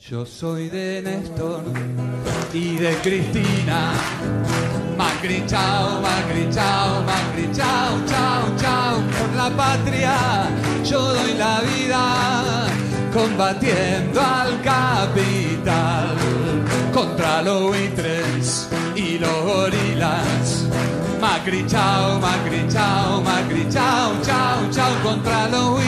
Yo soy de Néstor y de Cristina. Macri, chao, Macri, chao, Macri, chao, chao, chao. Por la patria yo doy la vida combatiendo al capital contra los buitres y los gorilas. Macri, chao, Macri, chao, Macri, chao, chao, chao contra los buitres.